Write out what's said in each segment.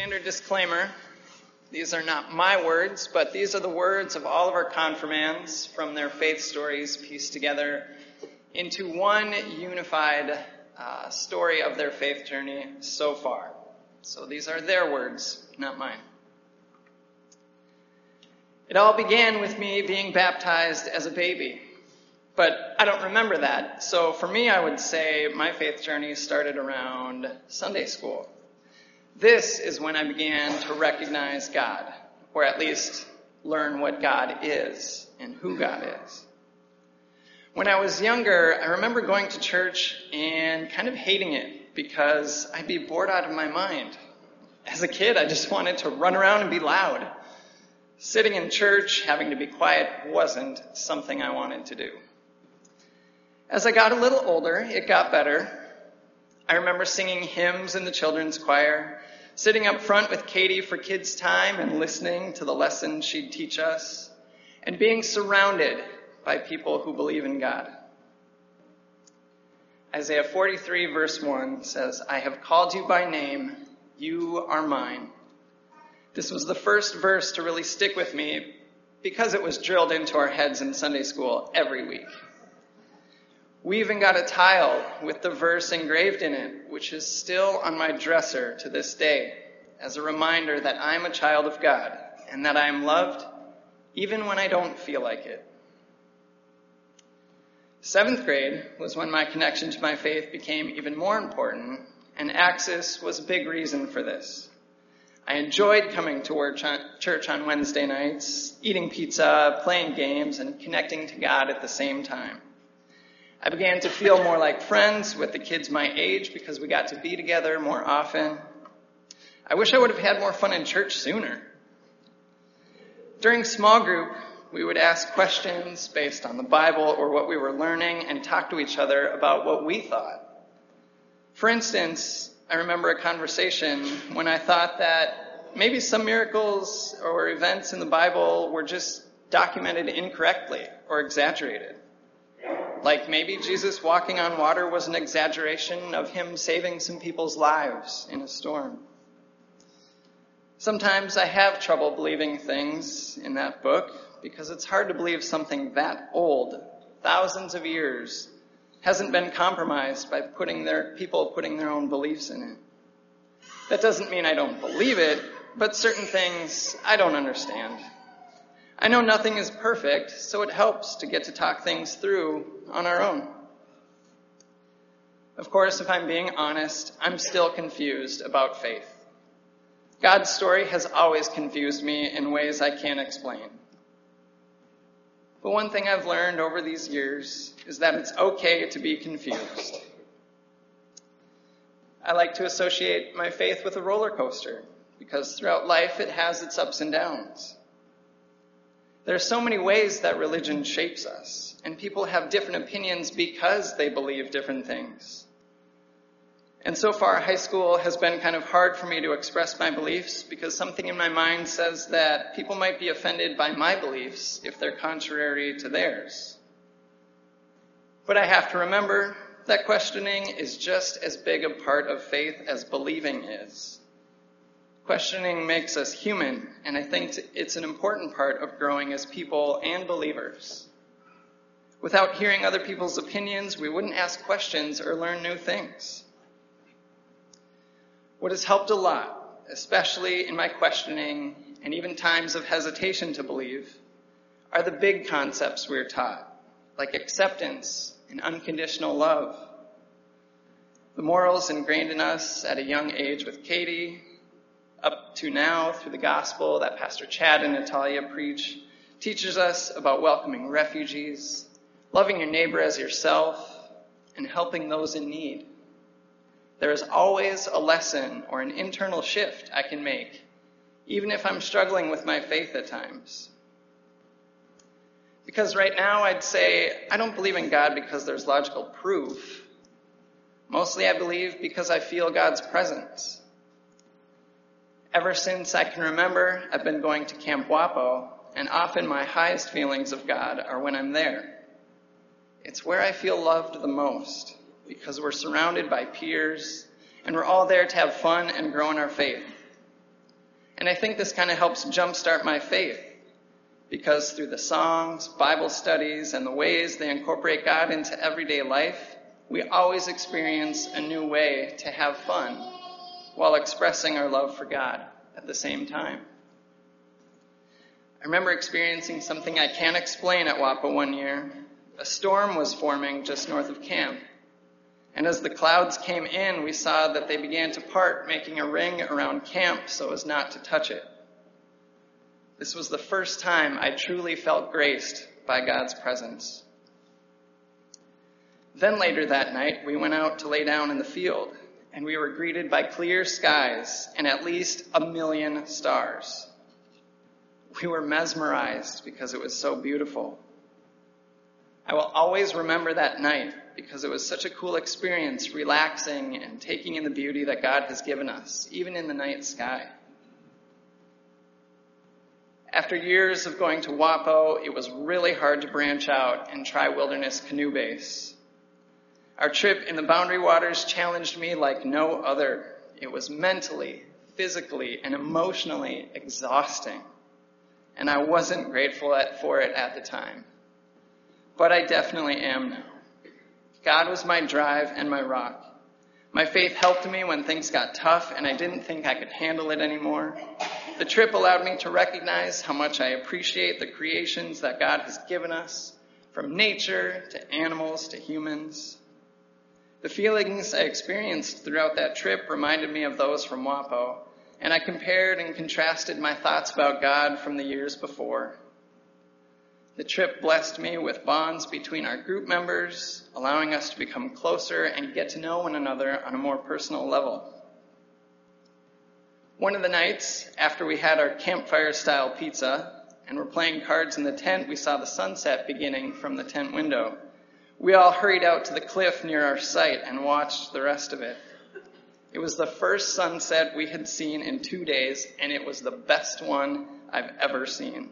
Standard disclaimer these are not my words, but these are the words of all of our confirmands from their faith stories pieced together into one unified uh, story of their faith journey so far. So these are their words, not mine. It all began with me being baptized as a baby. But I don't remember that. So for me, I would say my faith journey started around Sunday school. This is when I began to recognize God, or at least learn what God is and who God is. When I was younger, I remember going to church and kind of hating it because I'd be bored out of my mind. As a kid, I just wanted to run around and be loud. Sitting in church, having to be quiet, wasn't something I wanted to do. As I got a little older, it got better. I remember singing hymns in the children's choir, sitting up front with Katie for kids' time and listening to the lessons she'd teach us, and being surrounded by people who believe in God. Isaiah 43 verse 1 says, I have called you by name, you are mine. This was the first verse to really stick with me because it was drilled into our heads in Sunday school every week. We even got a tile with the verse engraved in it, which is still on my dresser to this day, as a reminder that I'm a child of God and that I am loved even when I don't feel like it. Seventh grade was when my connection to my faith became even more important, and Axis was a big reason for this. I enjoyed coming to church on Wednesday nights, eating pizza, playing games, and connecting to God at the same time. I began to feel more like friends with the kids my age because we got to be together more often. I wish I would have had more fun in church sooner. During small group, we would ask questions based on the Bible or what we were learning and talk to each other about what we thought. For instance, I remember a conversation when I thought that maybe some miracles or events in the Bible were just documented incorrectly or exaggerated. Like maybe Jesus walking on water was an exaggeration of him saving some people's lives in a storm. Sometimes I have trouble believing things in that book because it's hard to believe something that old, thousands of years, hasn't been compromised by putting their people putting their own beliefs in it. That doesn't mean I don't believe it, but certain things I don't understand. I know nothing is perfect, so it helps to get to talk things through on our own. Of course, if I'm being honest, I'm still confused about faith. God's story has always confused me in ways I can't explain. But one thing I've learned over these years is that it's okay to be confused. I like to associate my faith with a roller coaster because throughout life it has its ups and downs. There are so many ways that religion shapes us, and people have different opinions because they believe different things. And so far, high school has been kind of hard for me to express my beliefs because something in my mind says that people might be offended by my beliefs if they're contrary to theirs. But I have to remember that questioning is just as big a part of faith as believing is. Questioning makes us human, and I think it's an important part of growing as people and believers. Without hearing other people's opinions, we wouldn't ask questions or learn new things. What has helped a lot, especially in my questioning and even times of hesitation to believe, are the big concepts we're taught, like acceptance and unconditional love. The morals ingrained in us at a young age with Katie, up to now through the gospel that Pastor Chad and Natalia preach teaches us about welcoming refugees, loving your neighbor as yourself, and helping those in need. There is always a lesson or an internal shift I can make, even if I'm struggling with my faith at times. Because right now I'd say I don't believe in God because there's logical proof. Mostly I believe because I feel God's presence. Ever since I can remember, I've been going to Camp Wapo, and often my highest feelings of God are when I'm there. It's where I feel loved the most because we're surrounded by peers and we're all there to have fun and grow in our faith. And I think this kind of helps jumpstart my faith because through the songs, Bible studies, and the ways they incorporate God into everyday life, we always experience a new way to have fun while expressing our love for God at the same time. I remember experiencing something I can't explain at WAPO one year. A storm was forming just north of camp. And as the clouds came in, we saw that they began to part, making a ring around camp so as not to touch it. This was the first time I truly felt graced by God's presence. Then later that night, we went out to lay down in the field, and we were greeted by clear skies and at least a million stars. We were mesmerized because it was so beautiful. I will always remember that night because it was such a cool experience, relaxing and taking in the beauty that God has given us, even in the night sky. After years of going to WAPO, it was really hard to branch out and try Wilderness Canoe Base. Our trip in the Boundary Waters challenged me like no other. It was mentally, physically, and emotionally exhausting and I wasn't grateful at, for it at the time. But I definitely am now. God was my drive and my rock. My faith helped me when things got tough and I didn't think I could handle it anymore. The trip allowed me to recognize how much I appreciate the creations that God has given us, from nature to animals to humans. The feelings I experienced throughout that trip reminded me of those from WAPO, and I compared and contrasted my thoughts about God from the years before. The trip blessed me with bonds between our group members, allowing us to become closer and get to know one another on a more personal level. One of the nights, after we had our campfire style pizza and were playing cards in the tent, we saw the sunset beginning from the tent window. We all hurried out to the cliff near our site and watched the rest of it. It was the first sunset we had seen in two days, and it was the best one I've ever seen.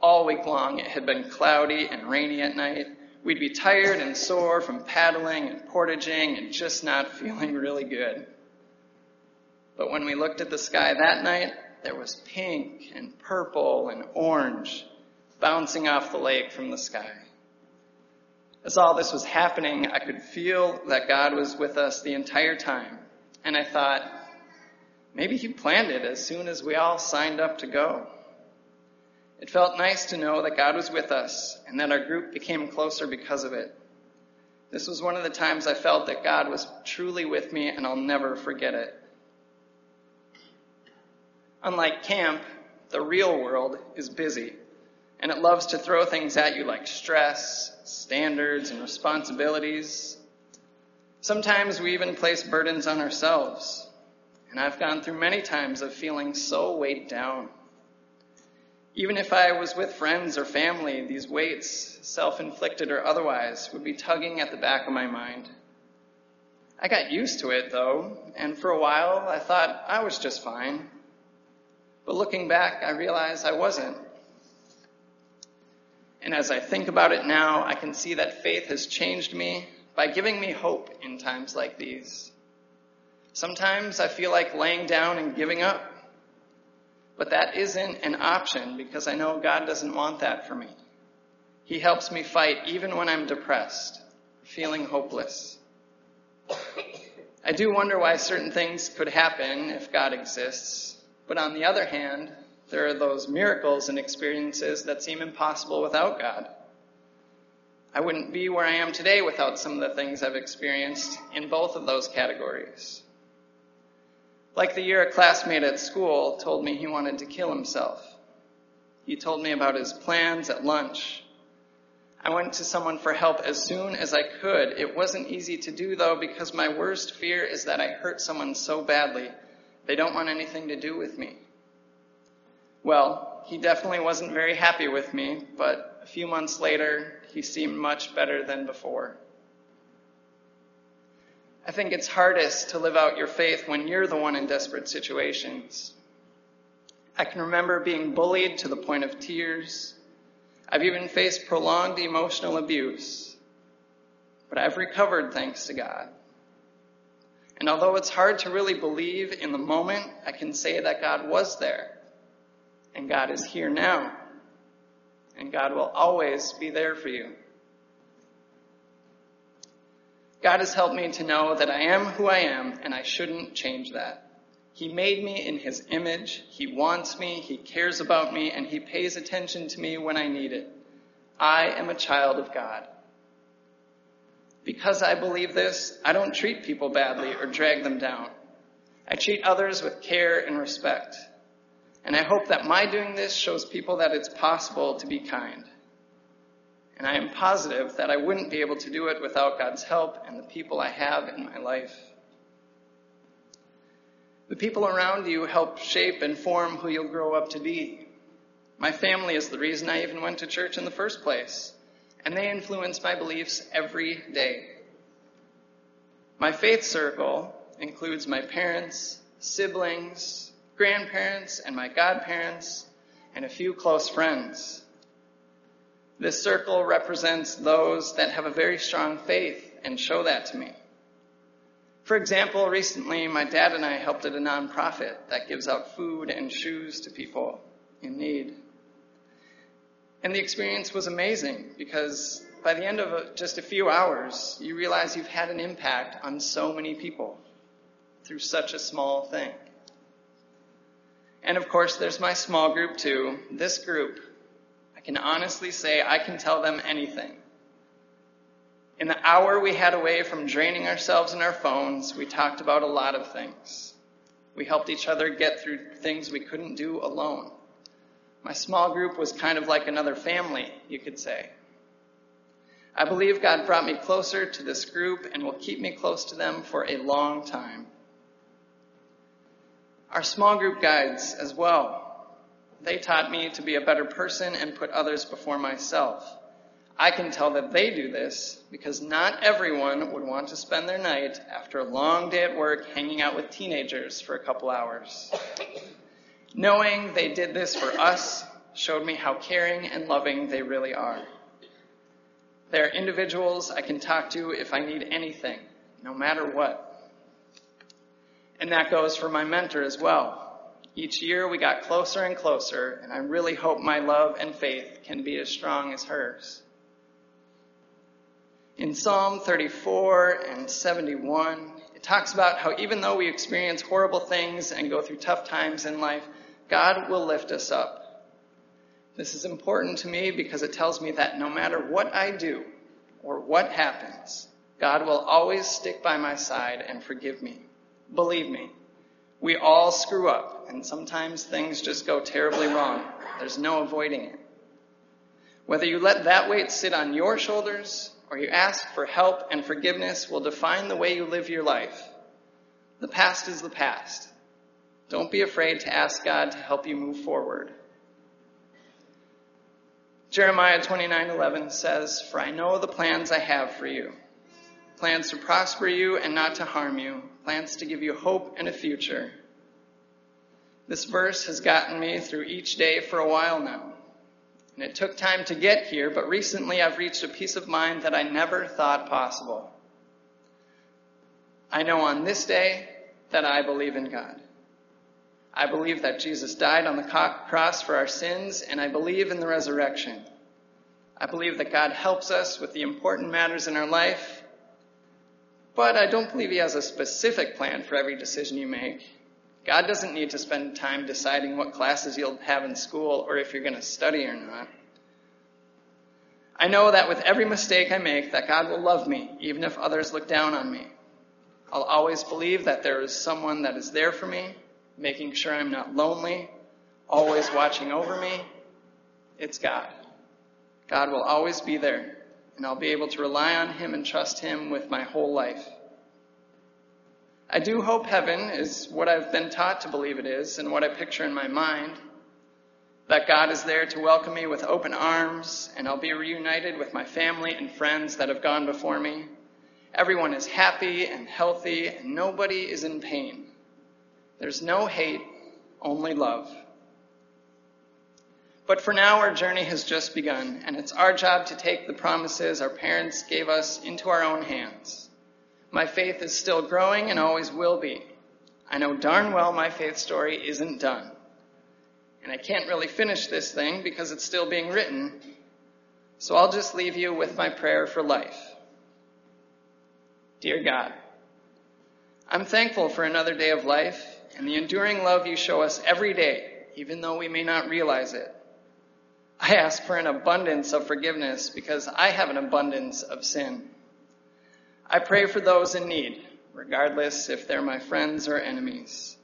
All week long, it had been cloudy and rainy at night. We'd be tired and sore from paddling and portaging and just not feeling really good. But when we looked at the sky that night, there was pink and purple and orange bouncing off the lake from the sky. As all this was happening, I could feel that God was with us the entire time. And I thought, maybe He planned it as soon as we all signed up to go. It felt nice to know that God was with us and that our group became closer because of it. This was one of the times I felt that God was truly with me and I'll never forget it. Unlike camp, the real world is busy and it loves to throw things at you like stress, standards, and responsibilities. Sometimes we even place burdens on ourselves. And I've gone through many times of feeling so weighed down. Even if I was with friends or family, these weights, self inflicted or otherwise, would be tugging at the back of my mind. I got used to it though, and for a while I thought I was just fine. But looking back, I realized I wasn't. And as I think about it now, I can see that faith has changed me by giving me hope in times like these. Sometimes I feel like laying down and giving up. But that isn't an option because I know God doesn't want that for me. He helps me fight even when I'm depressed, feeling hopeless. I do wonder why certain things could happen if God exists. But on the other hand, there are those miracles and experiences that seem impossible without God. I wouldn't be where I am today without some of the things I've experienced in both of those categories. Like the year a classmate at school told me he wanted to kill himself. He told me about his plans at lunch. I went to someone for help as soon as I could. It wasn't easy to do though because my worst fear is that I hurt someone so badly they don't want anything to do with me. Well, he definitely wasn't very happy with me, but a few months later, he seemed much better than before. I think it's hardest to live out your faith when you're the one in desperate situations. I can remember being bullied to the point of tears. I've even faced prolonged emotional abuse, but I've recovered thanks to God. And although it's hard to really believe in the moment, I can say that God was there. And God is here now. And God will always be there for you. God has helped me to know that I am who I am and I shouldn't change that. He made me in His image. He wants me. He cares about me and He pays attention to me when I need it. I am a child of God. Because I believe this, I don't treat people badly or drag them down. I treat others with care and respect. And I hope that my doing this shows people that it's possible to be kind. And I am positive that I wouldn't be able to do it without God's help and the people I have in my life. The people around you help shape and form who you'll grow up to be. My family is the reason I even went to church in the first place, and they influence my beliefs every day. My faith circle includes my parents, siblings, grandparents, and my godparents, and a few close friends. This circle represents those that have a very strong faith and show that to me. For example, recently my dad and I helped at a nonprofit that gives out food and shoes to people in need. And the experience was amazing because by the end of just a few hours, you realize you've had an impact on so many people through such a small thing. And of course, there's my small group too. This group I can honestly say I can tell them anything. In the hour we had away from draining ourselves in our phones, we talked about a lot of things. We helped each other get through things we couldn't do alone. My small group was kind of like another family, you could say. I believe God brought me closer to this group and will keep me close to them for a long time. Our small group guides as well they taught me to be a better person and put others before myself. I can tell that they do this because not everyone would want to spend their night after a long day at work hanging out with teenagers for a couple hours. Knowing they did this for us showed me how caring and loving they really are. They're individuals I can talk to if I need anything, no matter what. And that goes for my mentor as well. Each year we got closer and closer, and I really hope my love and faith can be as strong as hers. In Psalm 34 and 71, it talks about how even though we experience horrible things and go through tough times in life, God will lift us up. This is important to me because it tells me that no matter what I do or what happens, God will always stick by my side and forgive me. Believe me, we all screw up, and sometimes things just go terribly wrong. There's no avoiding it. Whether you let that weight sit on your shoulders or you ask for help and forgiveness will define the way you live your life. The past is the past. Don't be afraid to ask God to help you move forward. Jeremiah 29:11 says, "For I know the plans I have for you, plans to prosper you and not to harm you, plans to give you hope and a future. This verse has gotten me through each day for a while now. And it took time to get here, but recently I've reached a peace of mind that I never thought possible. I know on this day that I believe in God. I believe that Jesus died on the cross for our sins, and I believe in the resurrection. I believe that God helps us with the important matters in our life but I don't believe he has a specific plan for every decision you make. God doesn't need to spend time deciding what classes you'll have in school or if you're going to study or not. I know that with every mistake I make, that God will love me, even if others look down on me. I'll always believe that there is someone that is there for me, making sure I'm not lonely, always watching over me. It's God. God will always be there and I'll be able to rely on Him and trust Him with my whole life. I do hope heaven is what I've been taught to believe it is and what I picture in my mind. That God is there to welcome me with open arms, and I'll be reunited with my family and friends that have gone before me. Everyone is happy and healthy, and nobody is in pain. There's no hate, only love. But for now, our journey has just begun, and it's our job to take the promises our parents gave us into our own hands. My faith is still growing and always will be. I know darn well my faith story isn't done. And I can't really finish this thing because it's still being written. So I'll just leave you with my prayer for life. Dear God, I'm thankful for another day of life and the enduring love you show us every day, even though we may not realize it. I ask for an abundance of forgiveness because I have an abundance of sin. I pray for those in need, regardless if they're my friends or enemies.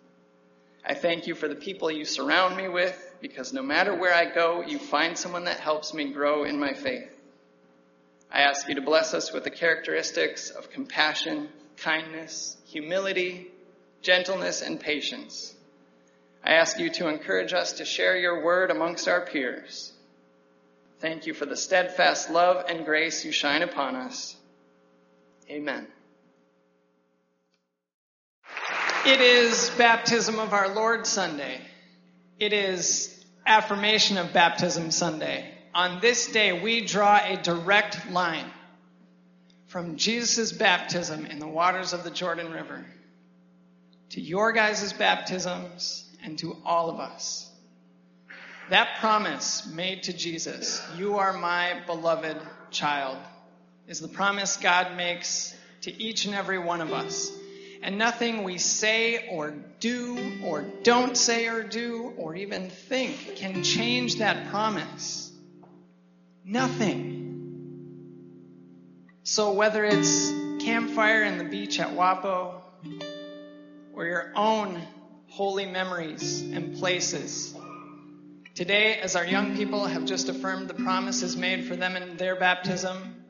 I thank you for the people you surround me with because no matter where I go, you find someone that helps me grow in my faith. I ask you to bless us with the characteristics of compassion, kindness, humility, gentleness, and patience. I ask you to encourage us to share your word amongst our peers. Thank you for the steadfast love and grace you shine upon us. Amen. It is baptism of our Lord Sunday. It is affirmation of baptism Sunday. On this day, we draw a direct line from Jesus' baptism in the waters of the Jordan River to your guys' baptisms and to all of us. That promise made to Jesus, you are my beloved child, is the promise God makes to each and every one of us. And nothing we say or do or don't say or do or even think can change that promise. Nothing. So whether it's campfire in the beach at Wapo or your own holy memories and places, today, as our young people have just affirmed the promises made for them in their baptism,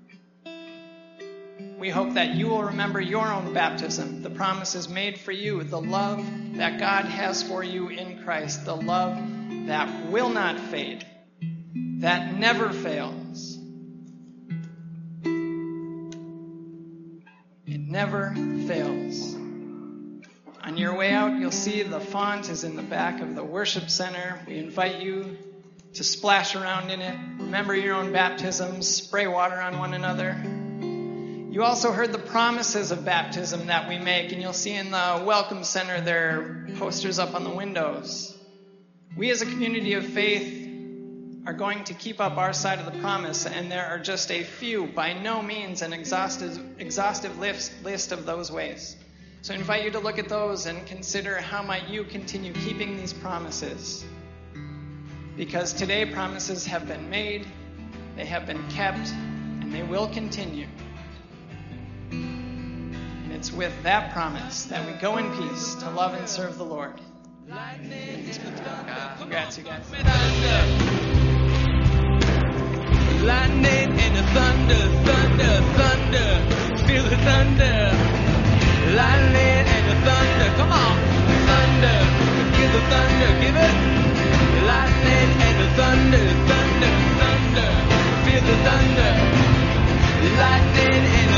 we hope that you will remember your own baptism, the promises made for you, the love that God has for you in Christ, the love that will not fade, that never fails It never fails. On your way out, you'll see the font is in the back of the worship center. We invite you to splash around in it. Remember your own baptisms, spray water on one another. You also heard the promises of baptism that we make, and you'll see in the Welcome Center there posters up on the windows. We as a community of faith are going to keep up our side of the promise, and there are just a few, by no means an exhaustive, exhaustive list, list of those ways. So I invite you to look at those and consider how might you continue keeping these promises. Because today promises have been made, they have been kept, and they will continue. And it's with that promise that we go in peace to love and serve the Lord. Congrats, you guys. Lightning and thunder, thunder, thunder, feel the thunder lightning and the thunder. Come on, thunder, give the thunder, give it. Lightning and the thunder, thunder, thunder, feel the thunder. Lightning and